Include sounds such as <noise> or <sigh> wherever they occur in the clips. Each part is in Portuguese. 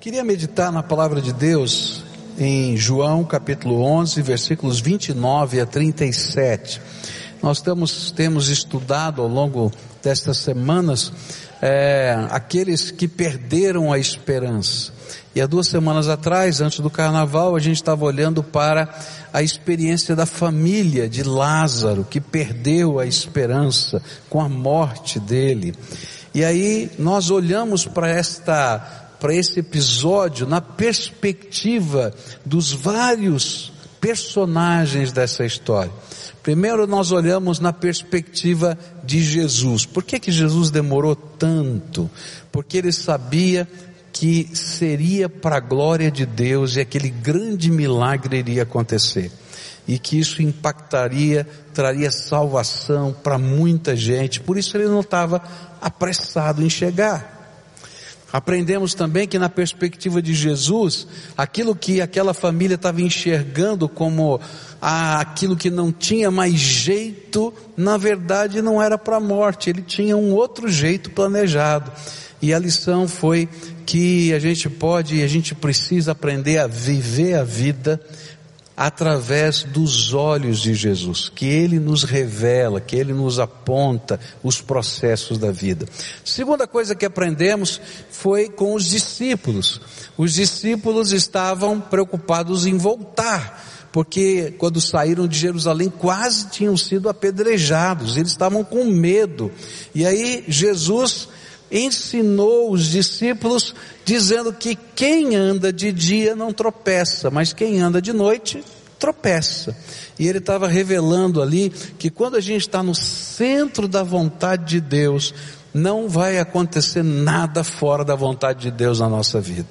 Queria meditar na palavra de Deus em João capítulo 11, versículos 29 a 37. Nós temos, temos estudado ao longo destas semanas é, aqueles que perderam a esperança. E há duas semanas atrás, antes do carnaval, a gente estava olhando para a experiência da família de Lázaro, que perdeu a esperança com a morte dele. E aí nós olhamos para esta para esse episódio na perspectiva dos vários personagens dessa história. Primeiro nós olhamos na perspectiva de Jesus. Por que que Jesus demorou tanto? Porque ele sabia que seria para a glória de Deus e aquele grande milagre iria acontecer. E que isso impactaria, traria salvação para muita gente. Por isso ele não estava apressado em chegar. Aprendemos também que na perspectiva de Jesus, aquilo que aquela família estava enxergando como aquilo que não tinha mais jeito, na verdade não era para a morte, ele tinha um outro jeito planejado. E a lição foi que a gente pode e a gente precisa aprender a viver a vida através dos olhos de Jesus, que Ele nos revela, que Ele nos aponta os processos da vida. Segunda coisa que aprendemos foi com os discípulos. Os discípulos estavam preocupados em voltar, porque quando saíram de Jerusalém quase tinham sido apedrejados, eles estavam com medo. E aí Jesus ensinou os discípulos dizendo que quem anda de dia não tropeça, mas quem anda de noite tropeça. E ele estava revelando ali que quando a gente está no centro da vontade de Deus, não vai acontecer nada fora da vontade de Deus na nossa vida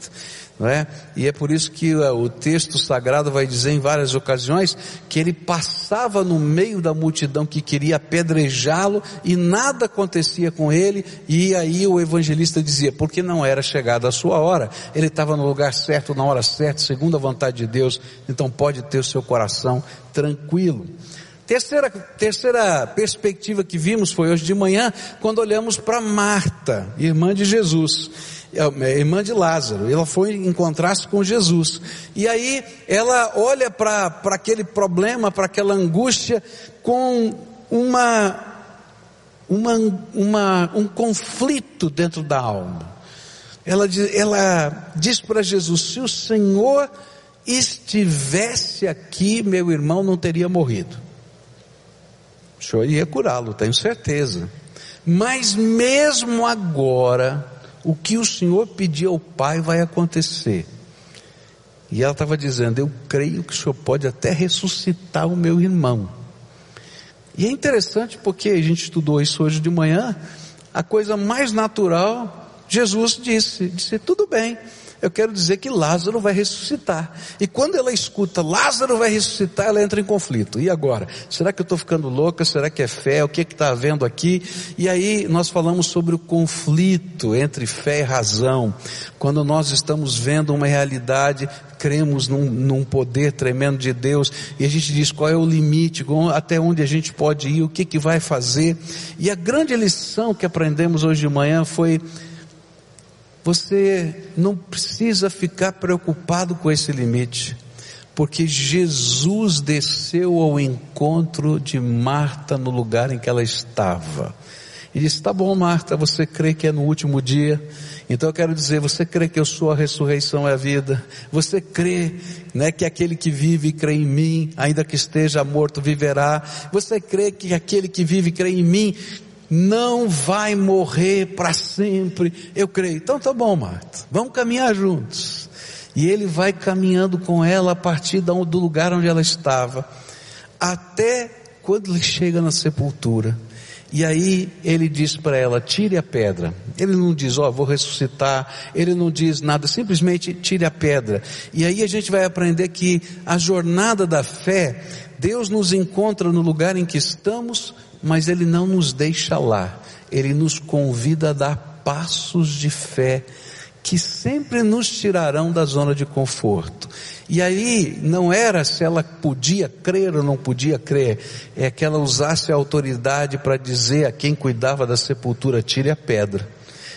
não é? E é por isso que é, o texto sagrado vai dizer em várias ocasiões que ele passava no meio da multidão que queria apedrejá-lo e nada acontecia com ele e aí o evangelista dizia, porque não era chegada a sua hora, ele estava no lugar certo, na hora certa, segundo a vontade de Deus, então pode ter o seu coração tranquilo. Terceira, terceira perspectiva que vimos foi hoje de manhã, quando olhamos para Marta, irmã de Jesus. É, é, irmã de Lázaro, ela foi encontrar-se com Jesus. E aí ela olha para aquele problema, para aquela angústia, com uma, uma, uma, um conflito dentro da alma. Ela ela diz para Jesus: se o Senhor estivesse aqui, meu irmão não teria morrido. O Senhor ia curá-lo, tenho certeza. Mas mesmo agora, o que o Senhor pediu ao Pai vai acontecer. E ela estava dizendo: Eu creio que o Senhor pode até ressuscitar o meu irmão. E é interessante porque a gente estudou isso hoje de manhã. A coisa mais natural, Jesus disse: disse, tudo bem, eu quero dizer que Lázaro vai ressuscitar. E quando ela escuta Lázaro vai ressuscitar, ela entra em conflito. E agora? Será que eu estou ficando louca? Será que é fé? O que está havendo aqui? E aí nós falamos sobre o conflito entre fé e razão. Quando nós estamos vendo uma realidade, cremos num, num poder tremendo de Deus, e a gente diz qual é o limite, até onde a gente pode ir, o que, que vai fazer. E a grande lição que aprendemos hoje de manhã foi você não precisa ficar preocupado com esse limite, porque Jesus desceu ao encontro de Marta no lugar em que ela estava. E disse: Tá bom, Marta, você crê que é no último dia? Então eu quero dizer, você crê que eu sou a ressurreição e a vida? Você crê, né, que aquele que vive e crê em mim, ainda que esteja morto, viverá? Você crê que aquele que vive e crê em mim não vai morrer para sempre. Eu creio. Então tá bom, Marta. Vamos caminhar juntos. E ele vai caminhando com ela a partir do lugar onde ela estava, até quando ele chega na sepultura. E aí ele diz para ela: tire a pedra. Ele não diz, ó, oh, vou ressuscitar. Ele não diz nada, simplesmente tire a pedra. E aí a gente vai aprender que a jornada da fé, Deus nos encontra no lugar em que estamos, mas Ele não nos deixa lá. Ele nos convida a dar passos de fé que sempre nos tirarão da zona de conforto. E aí não era se ela podia crer ou não podia crer, é que ela usasse a autoridade para dizer a quem cuidava da sepultura, tire a pedra.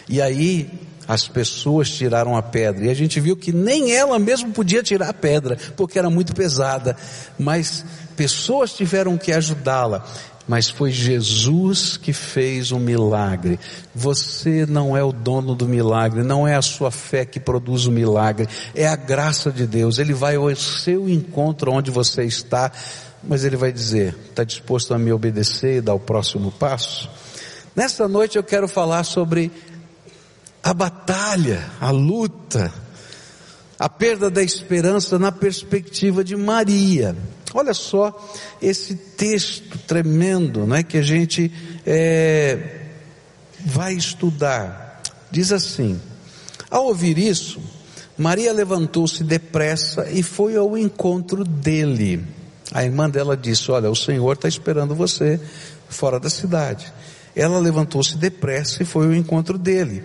E aí as pessoas tiraram a pedra. E a gente viu que nem ela mesmo podia tirar a pedra, porque era muito pesada. Mas pessoas tiveram que ajudá-la mas foi Jesus que fez um milagre. Você não é o dono do milagre, não é a sua fé que produz o milagre, é a graça de Deus. Ele vai ao seu encontro onde você está, mas ele vai dizer: está disposto a me obedecer e dar o próximo passo? Nesta noite eu quero falar sobre a batalha, a luta, a perda da esperança na perspectiva de Maria. Olha só esse texto tremendo, não é que a gente é, vai estudar. Diz assim: ao ouvir isso, Maria levantou-se depressa e foi ao encontro dele. A irmã dela disse: Olha, o Senhor está esperando você fora da cidade. Ela levantou-se depressa e foi ao encontro dele.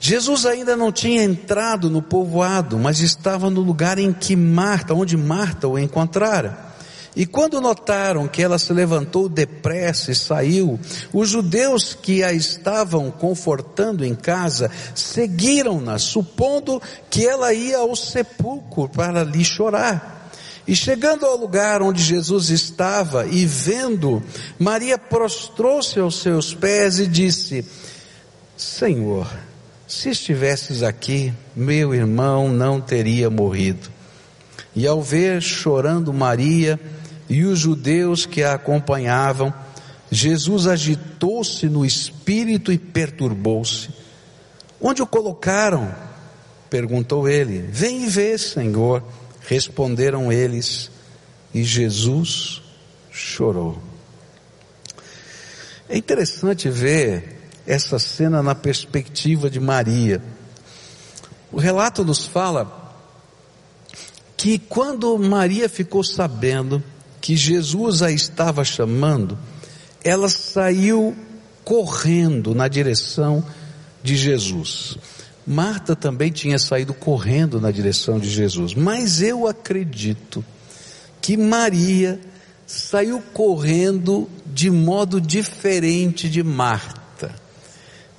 Jesus ainda não tinha entrado no povoado, mas estava no lugar em que Marta, onde Marta o encontrara. E quando notaram que ela se levantou depressa e saiu, os judeus que a estavam confortando em casa seguiram-na, supondo que ela ia ao sepulcro para lhe chorar. E chegando ao lugar onde Jesus estava e vendo, Maria prostrou-se aos seus pés e disse: Senhor, se estivesses aqui, meu irmão não teria morrido. E ao ver chorando Maria e os judeus que a acompanhavam, Jesus agitou-se no espírito e perturbou-se. Onde o colocaram? Perguntou ele. Vem e vê, Senhor. Responderam eles. E Jesus chorou. É interessante ver essa cena na perspectiva de Maria. O relato nos fala que quando Maria ficou sabendo que Jesus a estava chamando, ela saiu correndo na direção de Jesus. Marta também tinha saído correndo na direção de Jesus, mas eu acredito que Maria saiu correndo de modo diferente de Marta.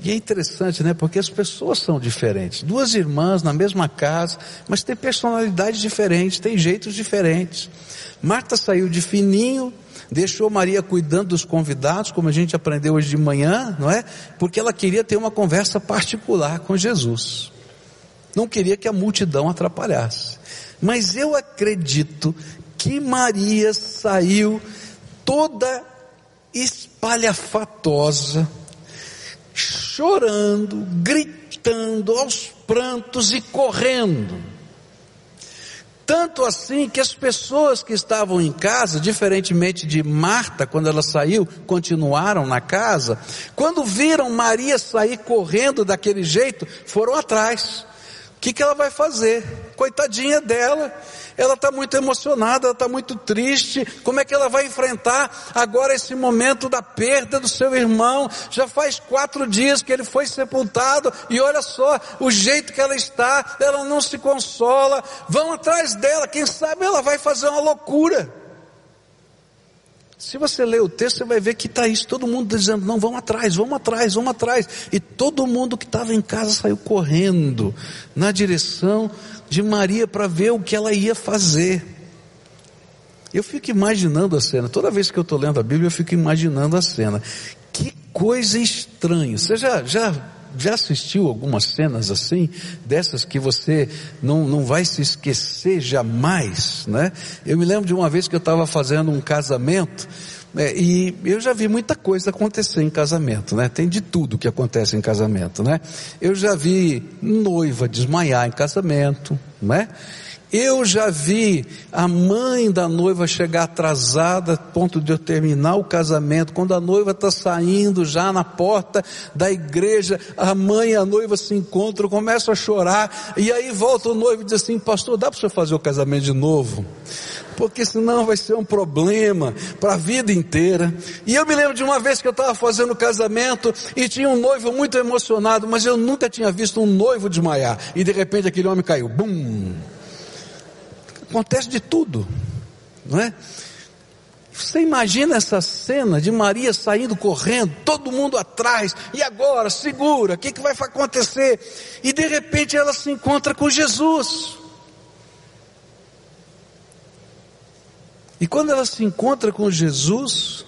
E é interessante, né? Porque as pessoas são diferentes. Duas irmãs na mesma casa, mas têm personalidades diferentes, têm jeitos diferentes. Marta saiu de fininho, deixou Maria cuidando dos convidados, como a gente aprendeu hoje de manhã, não é? Porque ela queria ter uma conversa particular com Jesus. Não queria que a multidão atrapalhasse. Mas eu acredito que Maria saiu toda espalhafatosa, chorando, gritando aos prantos e correndo. Tanto assim que as pessoas que estavam em casa, diferentemente de Marta, quando ela saiu, continuaram na casa, quando viram Maria sair correndo daquele jeito, foram atrás. O que, que ela vai fazer? Coitadinha dela, ela está muito emocionada, ela está muito triste. Como é que ela vai enfrentar agora esse momento da perda do seu irmão? Já faz quatro dias que ele foi sepultado e olha só o jeito que ela está, ela não se consola. Vão atrás dela, quem sabe ela vai fazer uma loucura. Se você ler o texto, você vai ver que está isso, todo mundo dizendo, não, vamos atrás, vamos atrás, vamos atrás. E todo mundo que estava em casa saiu correndo na direção de Maria para ver o que ela ia fazer. Eu fico imaginando a cena, toda vez que eu estou lendo a Bíblia, eu fico imaginando a cena. Que coisa estranha. Você já, já já assistiu algumas cenas assim, dessas que você não, não vai se esquecer jamais, né? Eu me lembro de uma vez que eu estava fazendo um casamento, é, e eu já vi muita coisa acontecer em casamento, né? Tem de tudo que acontece em casamento, né? Eu já vi noiva desmaiar em casamento, né? Eu já vi a mãe da noiva chegar atrasada, ponto de eu terminar o casamento, quando a noiva está saindo já na porta da igreja, a mãe e a noiva se encontram, começam a chorar, e aí volta o noivo e diz assim, pastor, dá para você fazer o casamento de novo? Porque senão vai ser um problema para a vida inteira. E eu me lembro de uma vez que eu estava fazendo o casamento e tinha um noivo muito emocionado, mas eu nunca tinha visto um noivo desmaiar. E de repente aquele homem caiu, bum! Acontece de tudo, não é? Você imagina essa cena de Maria saindo correndo, todo mundo atrás, e agora, segura, o que, que vai acontecer? E de repente ela se encontra com Jesus. E quando ela se encontra com Jesus,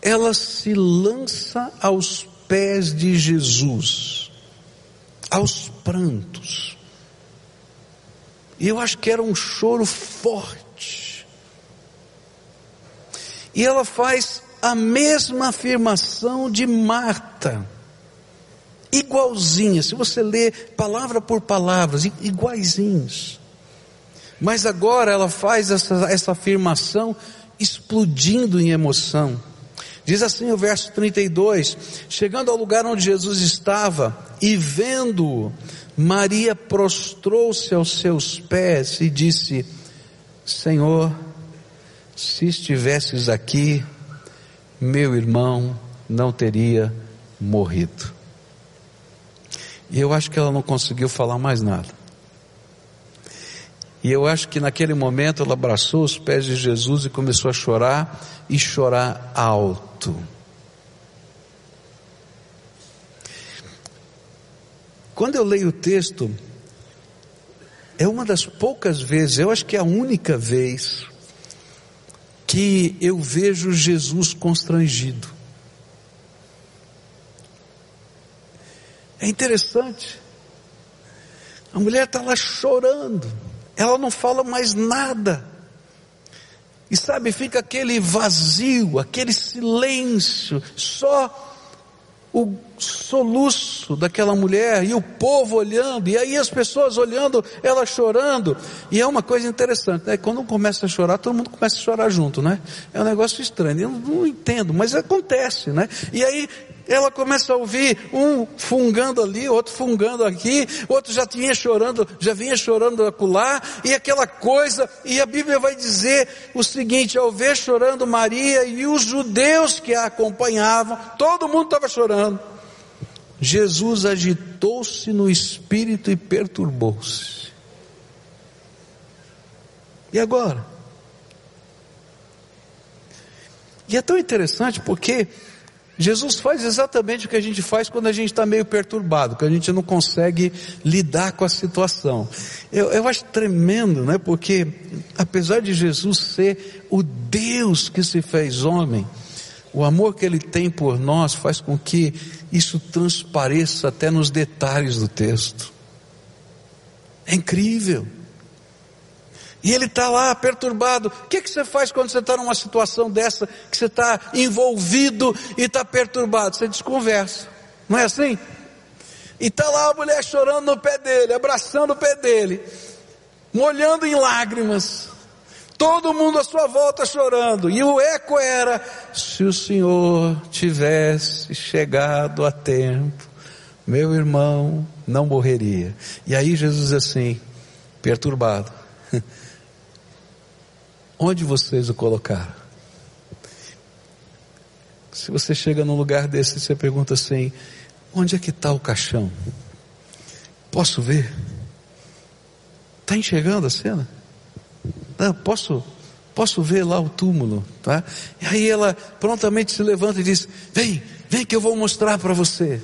ela se lança aos pés de Jesus, aos prantos. E eu acho que era um choro forte. E ela faz a mesma afirmação de Marta, igualzinha, se você ler palavra por palavra, iguaizinhos. Mas agora ela faz essa, essa afirmação explodindo em emoção. Diz assim o verso 32: Chegando ao lugar onde Jesus estava e vendo-o, Maria prostrou-se aos seus pés e disse: Senhor, se estivesses aqui, meu irmão não teria morrido. E eu acho que ela não conseguiu falar mais nada. E eu acho que naquele momento ela abraçou os pés de Jesus e começou a chorar e chorar alto. Quando eu leio o texto, é uma das poucas vezes, eu acho que é a única vez, que eu vejo Jesus constrangido. É interessante. A mulher está lá chorando ela não fala mais nada. E sabe, fica aquele vazio, aquele silêncio, só o soluço daquela mulher e o povo olhando, e aí as pessoas olhando, ela chorando, e é uma coisa interessante, né? Quando começa a chorar, todo mundo começa a chorar junto, né? É um negócio estranho, eu não entendo, mas acontece, né? E aí ela começa a ouvir um fungando ali, outro fungando aqui, outro já tinha chorando, já vinha chorando acolá, e aquela coisa, e a Bíblia vai dizer o seguinte, ao ver chorando Maria e os judeus que a acompanhavam, todo mundo estava chorando. Jesus agitou-se no espírito e perturbou-se. E agora? E é tão interessante porque Jesus faz exatamente o que a gente faz quando a gente está meio perturbado, que a gente não consegue lidar com a situação. Eu, eu acho tremendo, né? Porque apesar de Jesus ser o Deus que se fez homem, o amor que ele tem por nós faz com que isso transpareça até nos detalhes do texto. É incrível. E ele está lá perturbado. O que, que você faz quando você está numa situação dessa, que você está envolvido e está perturbado? Você desconversa. Não é assim? E está lá a mulher chorando no pé dele, abraçando o pé dele, molhando em lágrimas. Todo mundo à sua volta chorando. E o eco era: se o Senhor tivesse chegado a tempo, meu irmão não morreria. E aí Jesus assim, perturbado. Onde vocês o colocaram? Se você chega num lugar desse, você pergunta assim: onde é que está o caixão? Posso ver? Está enxergando a cena? Não, posso, posso ver lá o túmulo, tá? E aí ela prontamente se levanta e diz: Vem, vem que eu vou mostrar para você.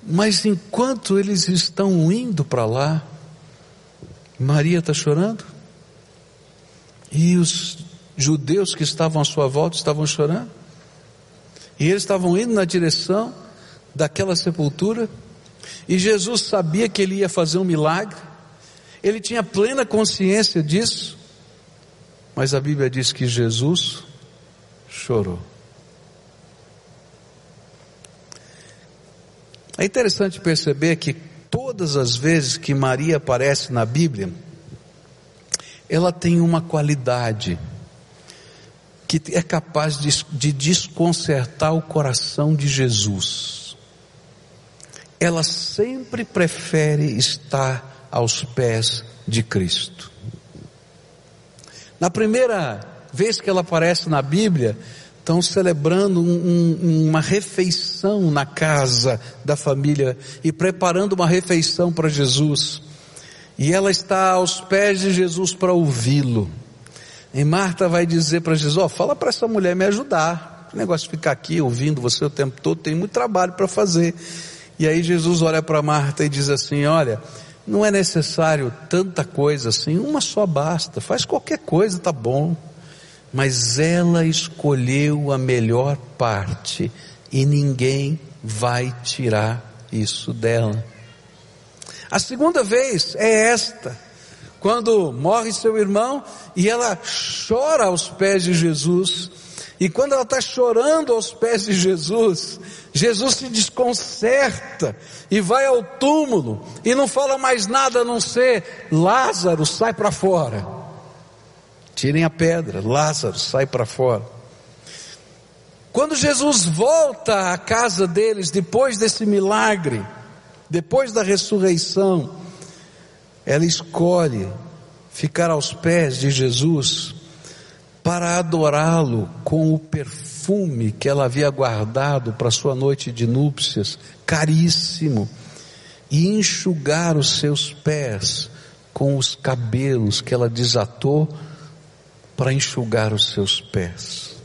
Mas enquanto eles estão indo para lá, Maria está chorando? E os judeus que estavam à sua volta estavam chorando. E eles estavam indo na direção daquela sepultura. E Jesus sabia que ele ia fazer um milagre. Ele tinha plena consciência disso. Mas a Bíblia diz que Jesus chorou. É interessante perceber que todas as vezes que Maria aparece na Bíblia, ela tem uma qualidade que é capaz de, de desconcertar o coração de Jesus. Ela sempre prefere estar aos pés de Cristo. Na primeira vez que ela aparece na Bíblia, estão celebrando um, um, uma refeição na casa da família e preparando uma refeição para Jesus. E ela está aos pés de Jesus para ouvi-lo. E Marta vai dizer para Jesus: oh, fala para essa mulher me ajudar. O negócio de ficar aqui ouvindo você o tempo todo, tem muito trabalho para fazer. E aí Jesus olha para Marta e diz assim: Olha, não é necessário tanta coisa assim, uma só basta, faz qualquer coisa, tá bom. Mas ela escolheu a melhor parte e ninguém vai tirar isso dela. A segunda vez é esta, quando morre seu irmão e ela chora aos pés de Jesus. E quando ela está chorando aos pés de Jesus, Jesus se desconcerta e vai ao túmulo e não fala mais nada a não ser Lázaro sai para fora. Tirem a pedra, Lázaro sai para fora. Quando Jesus volta à casa deles depois desse milagre, depois da ressurreição, ela escolhe ficar aos pés de Jesus para adorá-lo com o perfume que ela havia guardado para sua noite de núpcias, caríssimo, e enxugar os seus pés com os cabelos que ela desatou para enxugar os seus pés.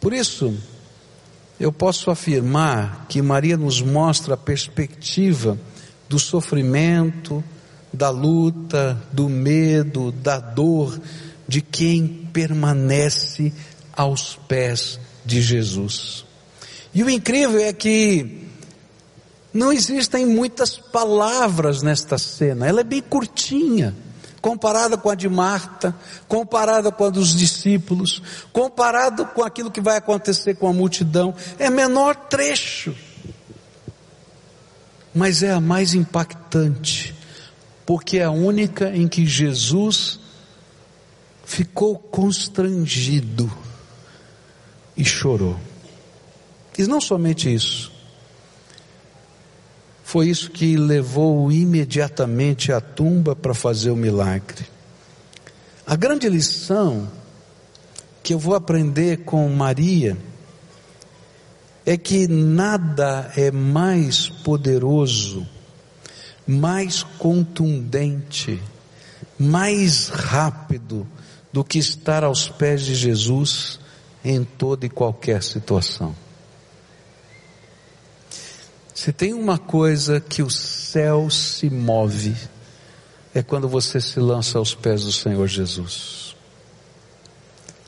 Por isso, eu posso afirmar que Maria nos mostra a perspectiva do sofrimento, da luta, do medo, da dor, de quem permanece aos pés de Jesus. E o incrível é que não existem muitas palavras nesta cena, ela é bem curtinha, comparada com a de Marta, comparada com a dos discípulos, comparada com aquilo que vai acontecer com a multidão, é menor trecho, mas é a mais impactante, porque é a única em que Jesus ficou constrangido e chorou. E não somente isso, foi isso que levou imediatamente à tumba para fazer o milagre. A grande lição que eu vou aprender com Maria é que nada é mais poderoso, mais contundente, mais rápido do que estar aos pés de Jesus em toda e qualquer situação. Se tem uma coisa que o céu se move, é quando você se lança aos pés do Senhor Jesus.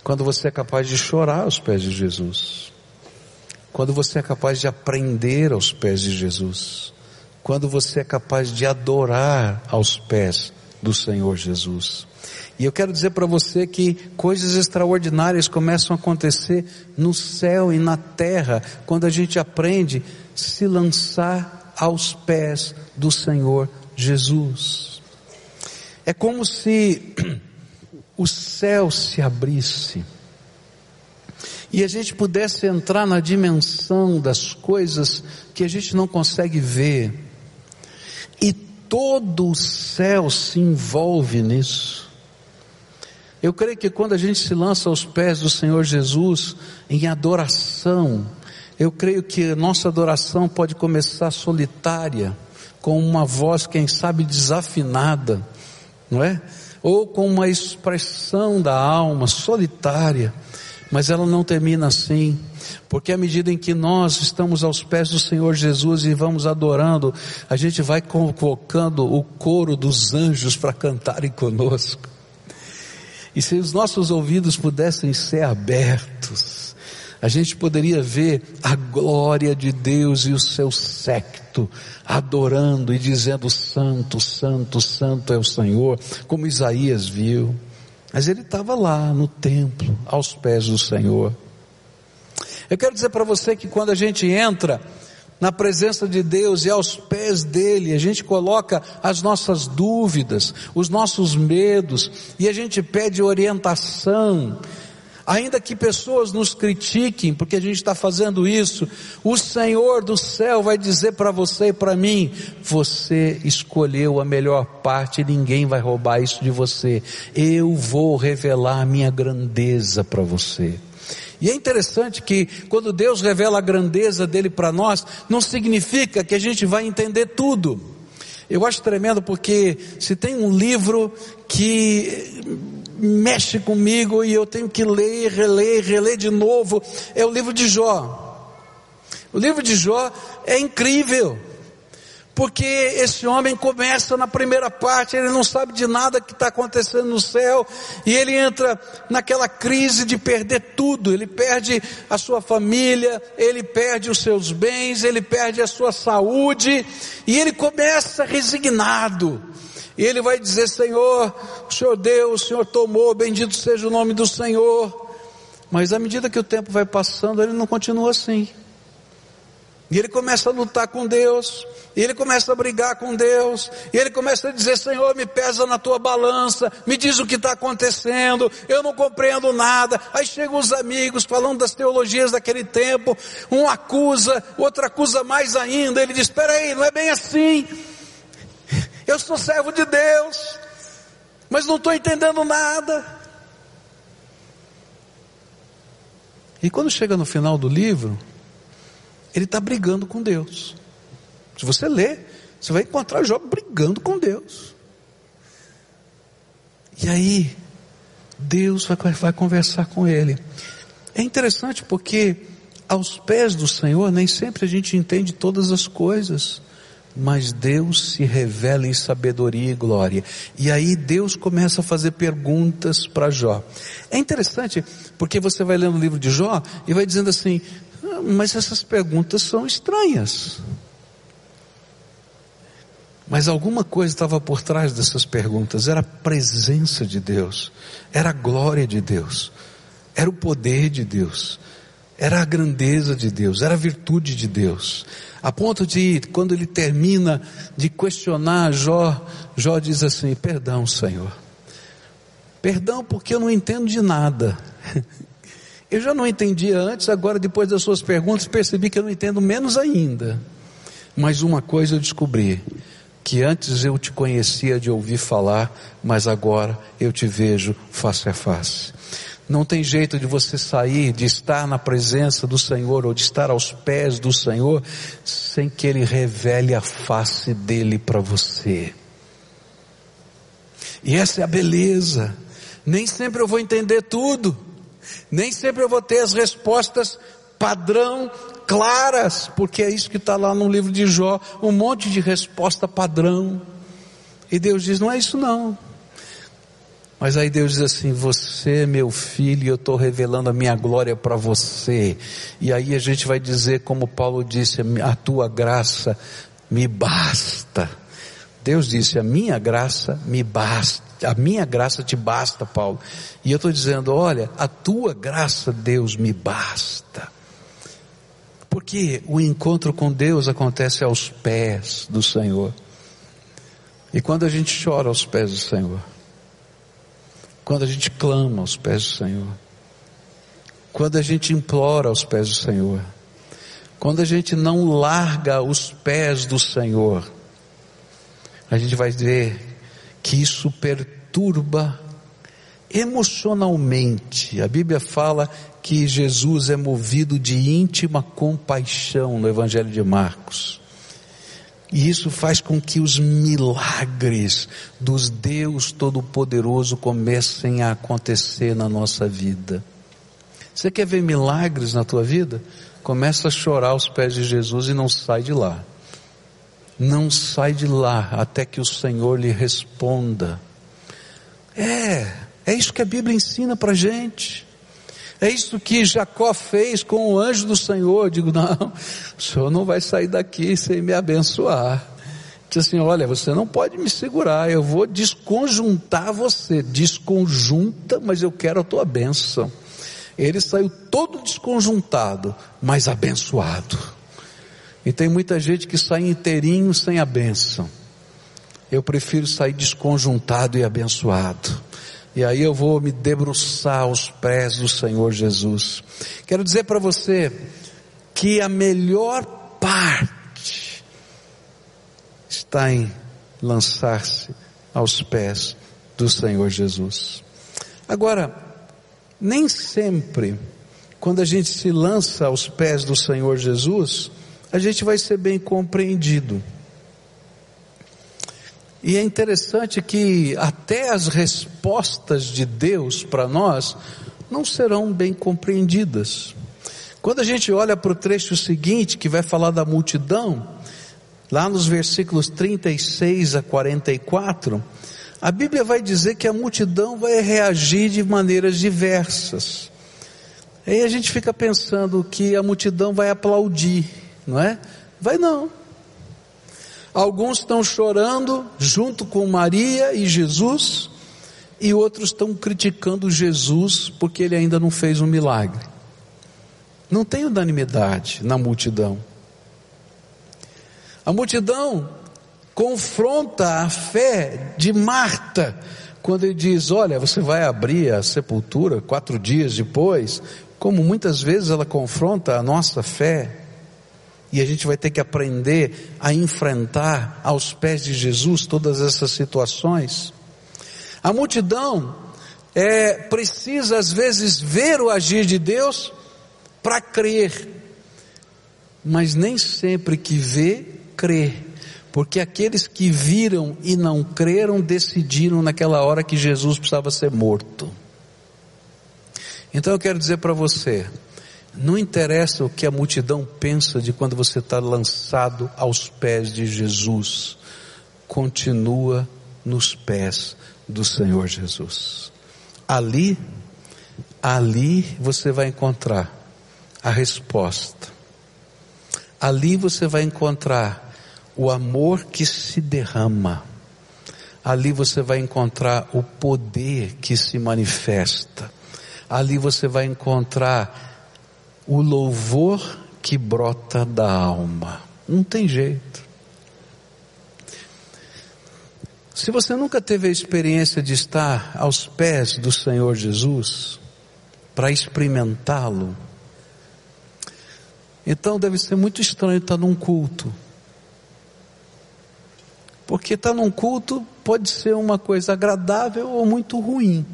Quando você é capaz de chorar aos pés de Jesus. Quando você é capaz de aprender aos pés de Jesus. Quando você é capaz de adorar aos pés do Senhor Jesus. E eu quero dizer para você que coisas extraordinárias começam a acontecer no céu e na terra quando a gente aprende a se lançar aos pés do Senhor Jesus. É como se <clears throat> o céu se abrisse e a gente pudesse entrar na dimensão das coisas que a gente não consegue ver. Todo o céu se envolve nisso. Eu creio que quando a gente se lança aos pés do Senhor Jesus em adoração, eu creio que nossa adoração pode começar solitária, com uma voz, quem sabe, desafinada, não é? Ou com uma expressão da alma solitária, mas ela não termina assim, porque à medida em que nós estamos aos pés do Senhor Jesus e vamos adorando, a gente vai convocando o coro dos anjos para cantarem conosco. E se os nossos ouvidos pudessem ser abertos, a gente poderia ver a glória de Deus e o seu secto adorando e dizendo santo, santo, santo é o Senhor, como Isaías viu. Mas ele estava lá no templo, aos pés do Senhor. Eu quero dizer para você que quando a gente entra na presença de Deus e aos pés dele, a gente coloca as nossas dúvidas, os nossos medos e a gente pede orientação. Ainda que pessoas nos critiquem, porque a gente está fazendo isso, o Senhor do céu vai dizer para você e para mim: você escolheu a melhor parte, ninguém vai roubar isso de você. Eu vou revelar a minha grandeza para você. E é interessante que quando Deus revela a grandeza dele para nós, não significa que a gente vai entender tudo. Eu acho tremendo porque se tem um livro que mexe comigo e eu tenho que ler, reler, reler de novo, é o livro de Jó. O livro de Jó é incrível. Porque esse homem começa na primeira parte, ele não sabe de nada que está acontecendo no céu, e ele entra naquela crise de perder tudo, ele perde a sua família, ele perde os seus bens, ele perde a sua saúde, e ele começa resignado. E ele vai dizer, Senhor, o Senhor deu, o Senhor tomou, bendito seja o nome do Senhor. Mas à medida que o tempo vai passando, ele não continua assim. E ele começa a lutar com Deus, e ele começa a brigar com Deus, e ele começa a dizer: Senhor, me pesa na tua balança, me diz o que está acontecendo, eu não compreendo nada. Aí chegam os amigos falando das teologias daquele tempo, um acusa, outro acusa mais ainda. Ele diz: Espera aí, não é bem assim. Eu sou servo de Deus, mas não estou entendendo nada. E quando chega no final do livro, ele está brigando com Deus. Se você ler, você vai encontrar Jó brigando com Deus. E aí, Deus vai, vai conversar com ele. É interessante porque aos pés do Senhor nem sempre a gente entende todas as coisas, mas Deus se revela em sabedoria e glória. E aí Deus começa a fazer perguntas para Jó. É interessante porque você vai lendo o livro de Jó e vai dizendo assim: mas essas perguntas são estranhas. Mas alguma coisa estava por trás dessas perguntas, era a presença de Deus, era a glória de Deus, era o poder de Deus, era a grandeza de Deus, era a virtude de Deus. A ponto de, quando ele termina de questionar Jó, Jó diz assim: Perdão, Senhor. Perdão porque eu não entendo de nada. <laughs> Eu já não entendia antes, agora depois das suas perguntas percebi que eu não entendo menos ainda. Mas uma coisa eu descobri, que antes eu te conhecia de ouvir falar, mas agora eu te vejo face a face. Não tem jeito de você sair, de estar na presença do Senhor ou de estar aos pés do Senhor, sem que Ele revele a face dele para você. E essa é a beleza. Nem sempre eu vou entender tudo. Nem sempre eu vou ter as respostas padrão claras, porque é isso que está lá no livro de Jó, um monte de resposta padrão. E Deus diz: não é isso não. Mas aí Deus diz assim: Você, meu filho, eu estou revelando a minha glória para você. E aí a gente vai dizer, como Paulo disse: A tua graça me basta. Deus disse: A minha graça me basta a minha graça te basta, Paulo. E eu estou dizendo, olha, a tua graça, Deus, me basta. Porque o encontro com Deus acontece aos pés do Senhor. E quando a gente chora aos pés do Senhor, quando a gente clama aos pés do Senhor, quando a gente implora aos pés do Senhor, quando a gente não larga os pés do Senhor, a gente vai ver que isso perturba emocionalmente. A Bíblia fala que Jesus é movido de íntima compaixão no Evangelho de Marcos. E isso faz com que os milagres dos Deus Todo-Poderoso comecem a acontecer na nossa vida. Você quer ver milagres na tua vida? Começa a chorar aos pés de Jesus e não sai de lá não sai de lá até que o Senhor lhe responda. É, é isso que a Bíblia ensina para gente. É isso que Jacó fez com o anjo do Senhor. Eu digo, não, o Senhor não vai sair daqui sem me abençoar. Diz assim, olha, você não pode me segurar, eu vou desconjuntar você. Desconjunta, mas eu quero a tua bênção. Ele saiu todo desconjuntado, mas abençoado. E tem muita gente que sai inteirinho sem a bênção. Eu prefiro sair desconjuntado e abençoado. E aí eu vou me debruçar aos pés do Senhor Jesus. Quero dizer para você que a melhor parte está em lançar-se aos pés do Senhor Jesus. Agora, nem sempre, quando a gente se lança aos pés do Senhor Jesus, a gente vai ser bem compreendido. E é interessante que até as respostas de Deus para nós não serão bem compreendidas. Quando a gente olha para o trecho seguinte, que vai falar da multidão, lá nos versículos 36 a 44, a Bíblia vai dizer que a multidão vai reagir de maneiras diversas. Aí a gente fica pensando que a multidão vai aplaudir, não é? Vai não. Alguns estão chorando junto com Maria e Jesus, e outros estão criticando Jesus porque ele ainda não fez um milagre. Não tem unanimidade na multidão. A multidão confronta a fé de Marta, quando ele diz: Olha, você vai abrir a sepultura quatro dias depois, como muitas vezes ela confronta a nossa fé, e a gente vai ter que aprender a enfrentar aos pés de Jesus todas essas situações. A multidão é, precisa às vezes ver o agir de Deus para crer, mas nem sempre que vê, crê. Porque aqueles que viram e não creram decidiram naquela hora que Jesus precisava ser morto. Então eu quero dizer para você, não interessa o que a multidão pensa de quando você está lançado aos pés de Jesus, continua nos pés do Senhor Jesus. Ali, ali você vai encontrar a resposta. Ali você vai encontrar o amor que se derrama. Ali você vai encontrar o poder que se manifesta. Ali você vai encontrar o louvor que brota da alma. Não tem jeito. Se você nunca teve a experiência de estar aos pés do Senhor Jesus, para experimentá-lo, então deve ser muito estranho estar num culto. Porque estar num culto pode ser uma coisa agradável ou muito ruim.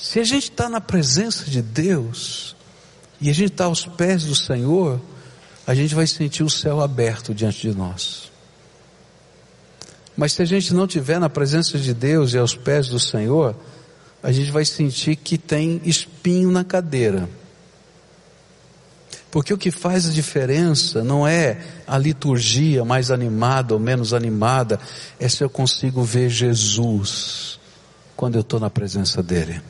Se a gente está na presença de Deus, e a gente está aos pés do Senhor, a gente vai sentir o céu aberto diante de nós. Mas se a gente não estiver na presença de Deus e aos pés do Senhor, a gente vai sentir que tem espinho na cadeira. Porque o que faz a diferença não é a liturgia mais animada ou menos animada, é se eu consigo ver Jesus quando eu estou na presença dEle.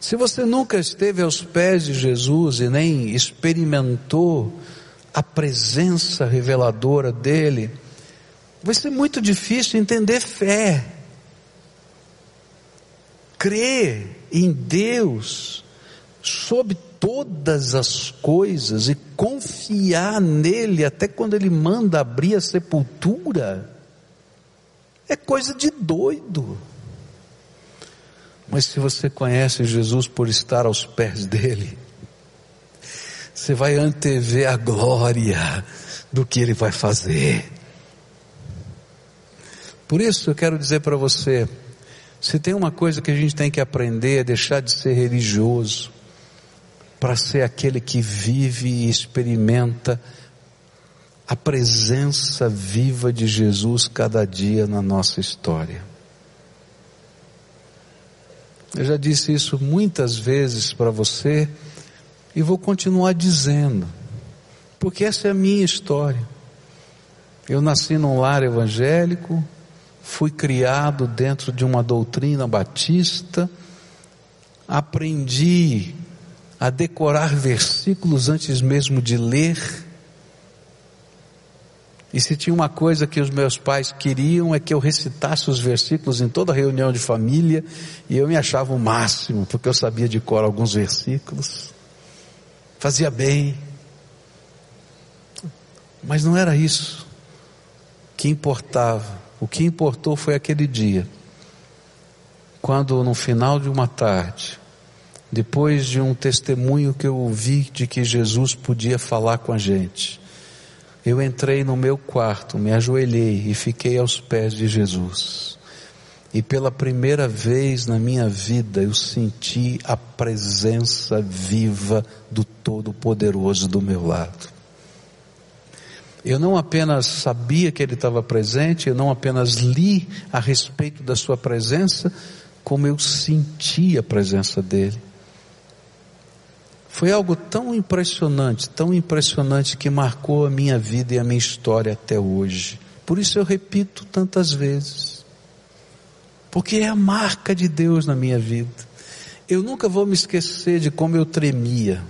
Se você nunca esteve aos pés de Jesus e nem experimentou a presença reveladora dele, vai ser muito difícil entender fé. Crer em Deus sobre todas as coisas e confiar nele até quando ele manda abrir a sepultura é coisa de doido. Mas se você conhece Jesus por estar aos pés dele, você vai antever a glória do que ele vai fazer. Por isso eu quero dizer para você, se tem uma coisa que a gente tem que aprender é deixar de ser religioso para ser aquele que vive e experimenta a presença viva de Jesus cada dia na nossa história. Eu já disse isso muitas vezes para você e vou continuar dizendo, porque essa é a minha história. Eu nasci num lar evangélico, fui criado dentro de uma doutrina batista, aprendi a decorar versículos antes mesmo de ler, e se tinha uma coisa que os meus pais queriam é que eu recitasse os versículos em toda reunião de família, e eu me achava o máximo, porque eu sabia de cor alguns versículos. Fazia bem. Mas não era isso que importava. O que importou foi aquele dia, quando no final de uma tarde, depois de um testemunho que eu ouvi de que Jesus podia falar com a gente, eu entrei no meu quarto, me ajoelhei e fiquei aos pés de Jesus. E pela primeira vez na minha vida eu senti a presença viva do Todo-Poderoso do meu lado. Eu não apenas sabia que ele estava presente, eu não apenas li a respeito da sua presença, como eu senti a presença dele. Foi algo tão impressionante, tão impressionante que marcou a minha vida e a minha história até hoje. Por isso eu repito tantas vezes. Porque é a marca de Deus na minha vida. Eu nunca vou me esquecer de como eu tremia.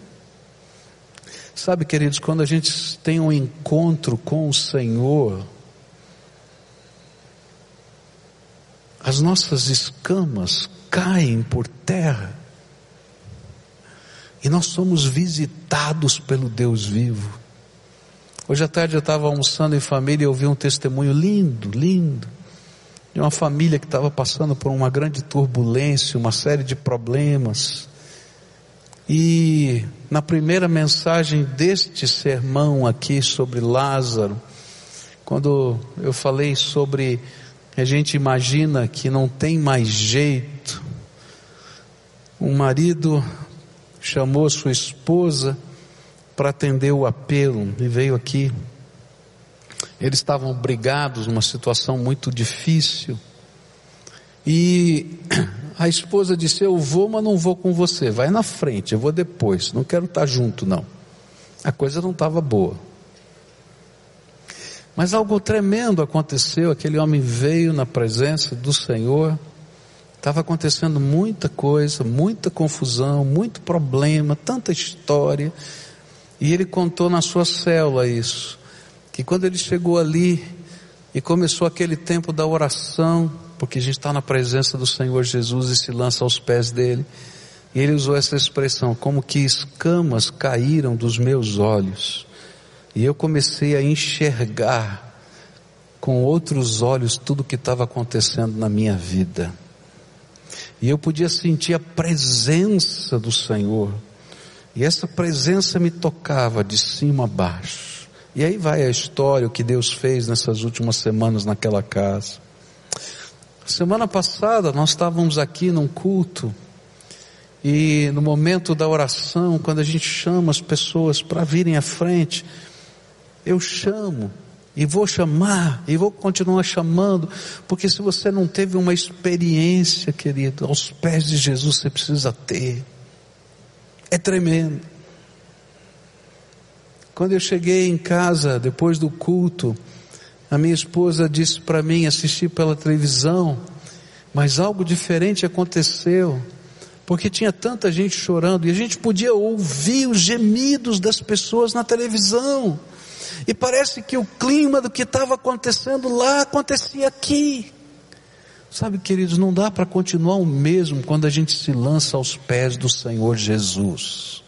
Sabe, queridos, quando a gente tem um encontro com o Senhor, as nossas escamas caem por terra e nós somos visitados pelo Deus vivo. Hoje à tarde eu estava almoçando em família e ouvi um testemunho lindo, lindo, de uma família que estava passando por uma grande turbulência, uma série de problemas. E na primeira mensagem deste sermão aqui sobre Lázaro, quando eu falei sobre a gente imagina que não tem mais jeito, um marido chamou sua esposa para atender o apelo e veio aqui. Eles estavam brigados numa situação muito difícil. E <clears throat> a esposa disse: Eu vou, mas não vou com você. Vai na frente, eu vou depois. Não quero estar junto, não. A coisa não estava boa. Mas algo tremendo aconteceu. Aquele homem veio na presença do Senhor Estava acontecendo muita coisa, muita confusão, muito problema, tanta história. E ele contou na sua célula isso. Que quando ele chegou ali e começou aquele tempo da oração, porque a gente está na presença do Senhor Jesus e se lança aos pés dele. E ele usou essa expressão, como que escamas caíram dos meus olhos. E eu comecei a enxergar com outros olhos tudo o que estava acontecendo na minha vida. E eu podia sentir a presença do Senhor. E essa presença me tocava de cima a baixo. E aí vai a história, o que Deus fez nessas últimas semanas naquela casa. Semana passada nós estávamos aqui num culto e no momento da oração, quando a gente chama as pessoas para virem à frente, eu chamo e vou chamar, e vou continuar chamando, porque se você não teve uma experiência, querido, aos pés de Jesus você precisa ter. É tremendo. Quando eu cheguei em casa, depois do culto, a minha esposa disse para mim assistir pela televisão, mas algo diferente aconteceu, porque tinha tanta gente chorando e a gente podia ouvir os gemidos das pessoas na televisão. E parece que o clima do que estava acontecendo lá acontecia aqui. Sabe, queridos, não dá para continuar o mesmo quando a gente se lança aos pés do Senhor Jesus.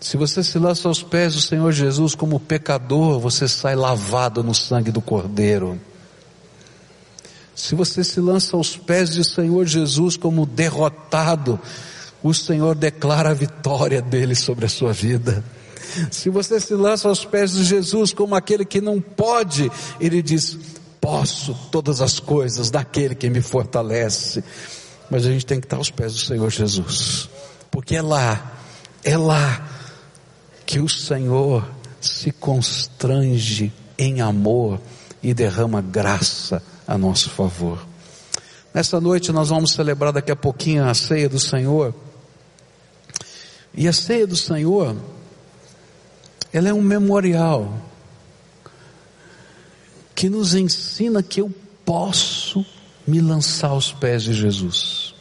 Se você se lança aos pés do Senhor Jesus como pecador, você sai lavado no sangue do Cordeiro. Se você se lança aos pés do Senhor Jesus como derrotado, o Senhor declara a vitória dele sobre a sua vida. Se você se lança aos pés de Jesus como aquele que não pode, ele diz: Posso todas as coisas daquele que me fortalece. Mas a gente tem que estar aos pés do Senhor Jesus, porque é lá, é lá que o Senhor se constrange em amor e derrama graça a nosso favor. Nessa noite nós vamos celebrar daqui a pouquinho a ceia do Senhor. E a ceia do Senhor, ela é um memorial que nos ensina que eu posso me lançar aos pés de Jesus.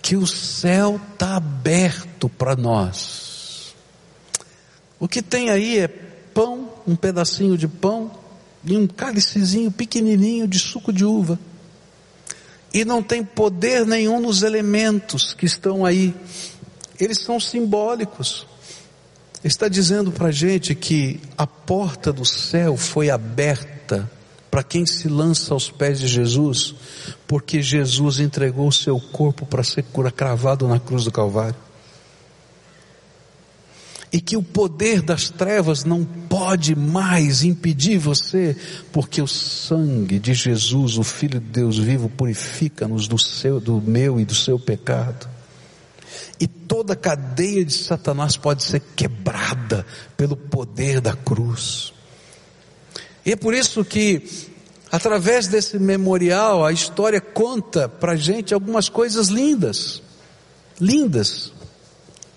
Que o céu está aberto para nós. O que tem aí é pão, um pedacinho de pão e um cálicezinho pequenininho de suco de uva e não tem poder nenhum nos elementos que estão aí. Eles são simbólicos. Está dizendo para a gente que a porta do céu foi aberta para quem se lança aos pés de Jesus, porque Jesus entregou o seu corpo para ser cravado na cruz do Calvário e que o poder das trevas não pode mais impedir você, porque o sangue de Jesus, o Filho de Deus vivo, purifica-nos do seu, do meu e do seu pecado. e toda a cadeia de Satanás pode ser quebrada pelo poder da cruz. E é por isso que, através desse memorial, a história conta para gente algumas coisas lindas, lindas,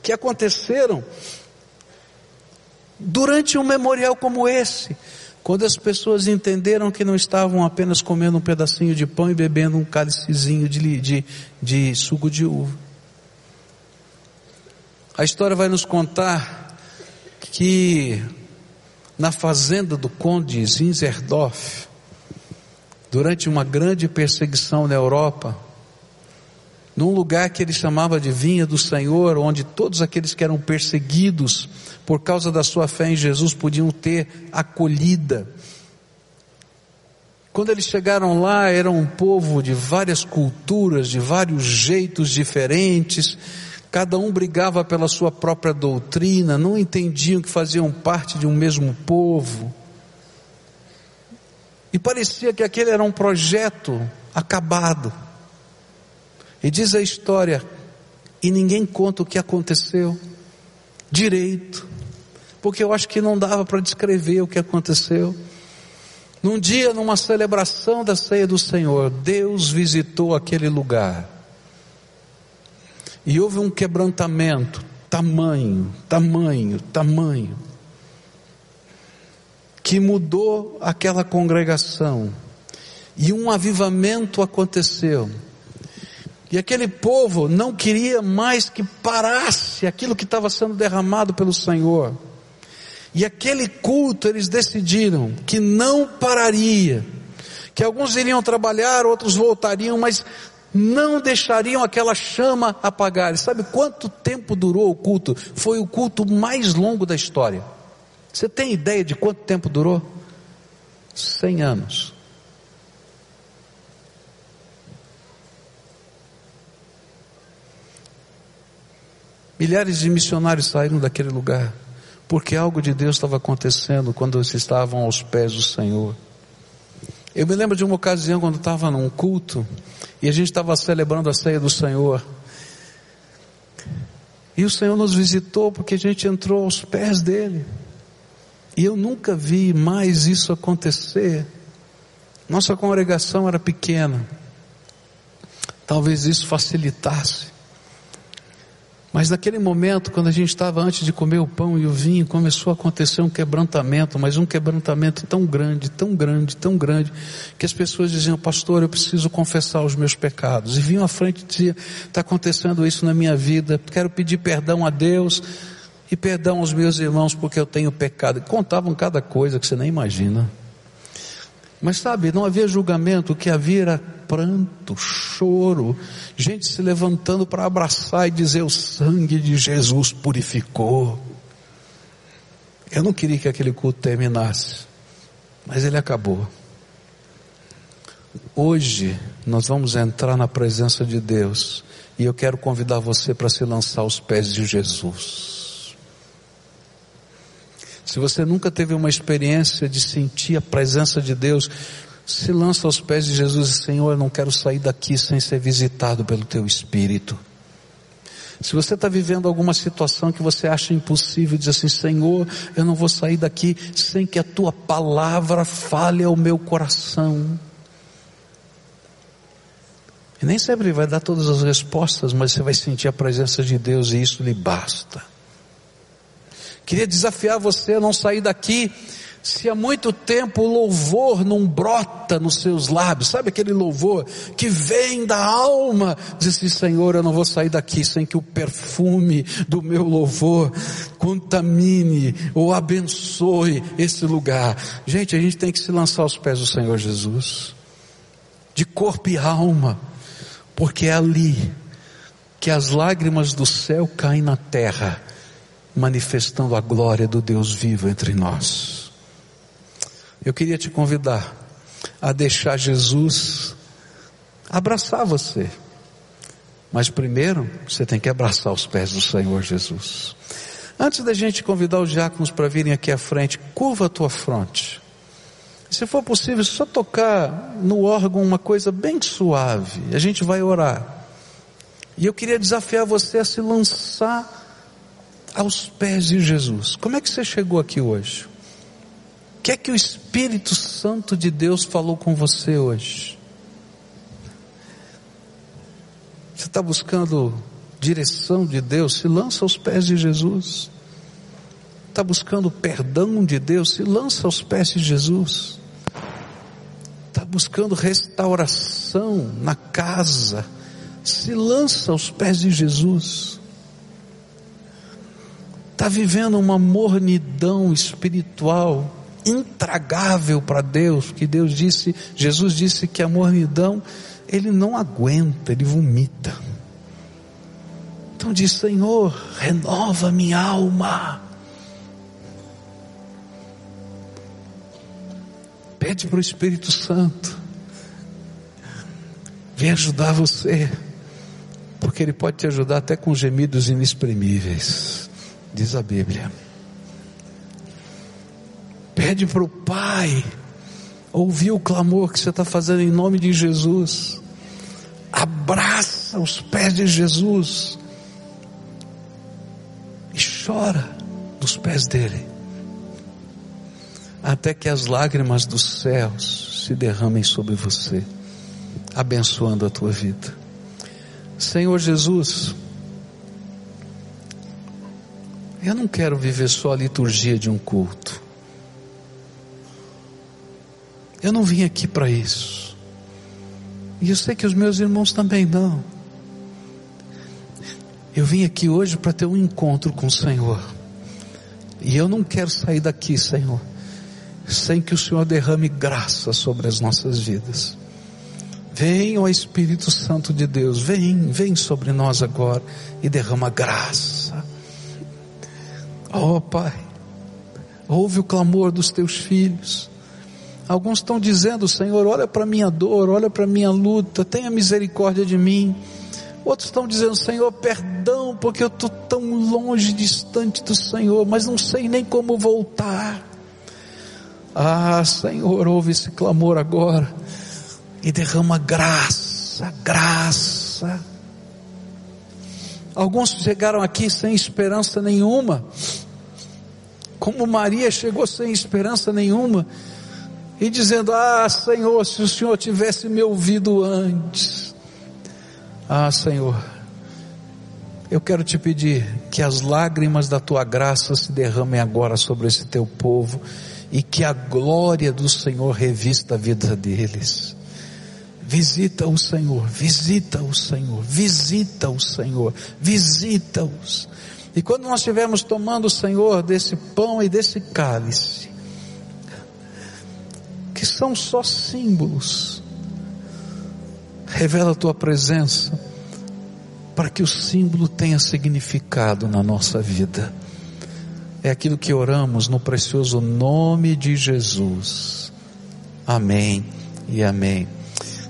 que aconteceram durante um memorial como esse, quando as pessoas entenderam que não estavam apenas comendo um pedacinho de pão e bebendo um cálicezinho de, de, de suco de uva. A história vai nos contar que na fazenda do conde Zinzerdorf, durante uma grande perseguição na Europa, num lugar que ele chamava de vinha do Senhor, onde todos aqueles que eram perseguidos por causa da sua fé em Jesus podiam ter acolhida. Quando eles chegaram lá, era um povo de várias culturas, de vários jeitos diferentes, cada um brigava pela sua própria doutrina, não entendiam que faziam parte de um mesmo povo. E parecia que aquele era um projeto acabado. E diz a história, e ninguém conta o que aconteceu direito, porque eu acho que não dava para descrever o que aconteceu. Num dia, numa celebração da ceia do Senhor, Deus visitou aquele lugar. E houve um quebrantamento, tamanho, tamanho, tamanho, que mudou aquela congregação. E um avivamento aconteceu. E aquele povo não queria mais que parasse aquilo que estava sendo derramado pelo Senhor. E aquele culto eles decidiram que não pararia, que alguns iriam trabalhar, outros voltariam, mas não deixariam aquela chama apagar. E sabe quanto tempo durou o culto? Foi o culto mais longo da história. Você tem ideia de quanto tempo durou? Cem anos. Milhares de missionários saíram daquele lugar, porque algo de Deus estava acontecendo quando eles estavam aos pés do Senhor. Eu me lembro de uma ocasião quando estava num culto e a gente estava celebrando a ceia do Senhor. E o Senhor nos visitou porque a gente entrou aos pés dele. E eu nunca vi mais isso acontecer. Nossa congregação era pequena. Talvez isso facilitasse. Mas naquele momento, quando a gente estava antes de comer o pão e o vinho, começou a acontecer um quebrantamento, mas um quebrantamento tão grande, tão grande, tão grande, que as pessoas diziam, pastor, eu preciso confessar os meus pecados. E vinham à frente e diziam, está acontecendo isso na minha vida, quero pedir perdão a Deus e perdão aos meus irmãos porque eu tenho pecado. E contavam cada coisa que você nem imagina. Mas sabe, não havia julgamento, o que havia era pranto, choro, gente se levantando para abraçar e dizer: O sangue de Jesus purificou. Eu não queria que aquele culto terminasse, mas ele acabou. Hoje nós vamos entrar na presença de Deus e eu quero convidar você para se lançar aos pés de Jesus. Se você nunca teve uma experiência de sentir a presença de Deus, se lança aos pés de Jesus e Senhor, eu não quero sair daqui sem ser visitado pelo Teu Espírito. Se você está vivendo alguma situação que você acha impossível, diz assim, Senhor, eu não vou sair daqui sem que a Tua palavra fale ao meu coração. E nem sempre vai dar todas as respostas, mas você vai sentir a presença de Deus e isso lhe basta. Queria desafiar você a não sair daqui se há muito tempo o louvor não brota nos seus lábios, sabe aquele louvor que vem da alma, diz assim, Senhor, eu não vou sair daqui sem que o perfume do meu louvor contamine ou abençoe esse lugar. Gente, a gente tem que se lançar aos pés do Senhor Jesus, de corpo e alma, porque é ali que as lágrimas do céu caem na terra, manifestando a glória do Deus vivo entre nós. Eu queria te convidar a deixar Jesus abraçar você. Mas primeiro, você tem que abraçar os pés do Senhor Jesus. Antes da gente convidar os diáconos para virem aqui à frente, curva a tua fronte. Se for possível, só tocar no órgão uma coisa bem suave. A gente vai orar. E eu queria desafiar você a se lançar aos pés de Jesus. Como é que você chegou aqui hoje? Que é que o Espírito Santo de Deus falou com você hoje? Você está buscando direção de Deus? Se lança aos pés de Jesus. Está buscando perdão de Deus? Se lança aos pés de Jesus. Está buscando restauração na casa? Se lança aos pés de Jesus está vivendo uma mornidão espiritual intragável para Deus, que Deus disse, Jesus disse que a mornidão ele não aguenta, ele vomita. Então diz, Senhor, renova minha alma. Pede para o Espírito Santo. Vem ajudar você. Porque Ele pode te ajudar até com gemidos inexprimíveis diz a Bíblia. Pede para o Pai ouvir o clamor que você está fazendo em nome de Jesus. Abraça os pés de Jesus e chora dos pés dele, até que as lágrimas dos céus se derramem sobre você, abençoando a tua vida. Senhor Jesus, eu não quero viver só a liturgia de um culto. Eu não vim aqui para isso. E eu sei que os meus irmãos também não. Eu vim aqui hoje para ter um encontro com o Senhor. E eu não quero sair daqui, Senhor, sem que o Senhor derrame graça sobre as nossas vidas. Vem, ó Espírito Santo de Deus, vem, vem sobre nós agora e derrama graça Oh Pai, ouve o clamor dos teus filhos. Alguns estão dizendo, Senhor, olha para minha dor, olha para minha luta, tenha misericórdia de mim. Outros estão dizendo, Senhor, perdão, porque eu estou tão longe, distante do Senhor, mas não sei nem como voltar. Ah, Senhor, ouve esse clamor agora e derrama graça, graça. Alguns chegaram aqui sem esperança nenhuma, como Maria chegou sem esperança nenhuma, e dizendo: Ah, Senhor, se o Senhor tivesse me ouvido antes. Ah, Senhor, eu quero te pedir que as lágrimas da tua graça se derramem agora sobre esse teu povo e que a glória do Senhor revista a vida deles. Visita o Senhor, visita o Senhor, visita o Senhor, visita-os. E quando nós estivermos tomando, Senhor, desse pão e desse cálice, que são só símbolos, revela a tua presença, para que o símbolo tenha significado na nossa vida. É aquilo que oramos no precioso nome de Jesus. Amém e amém.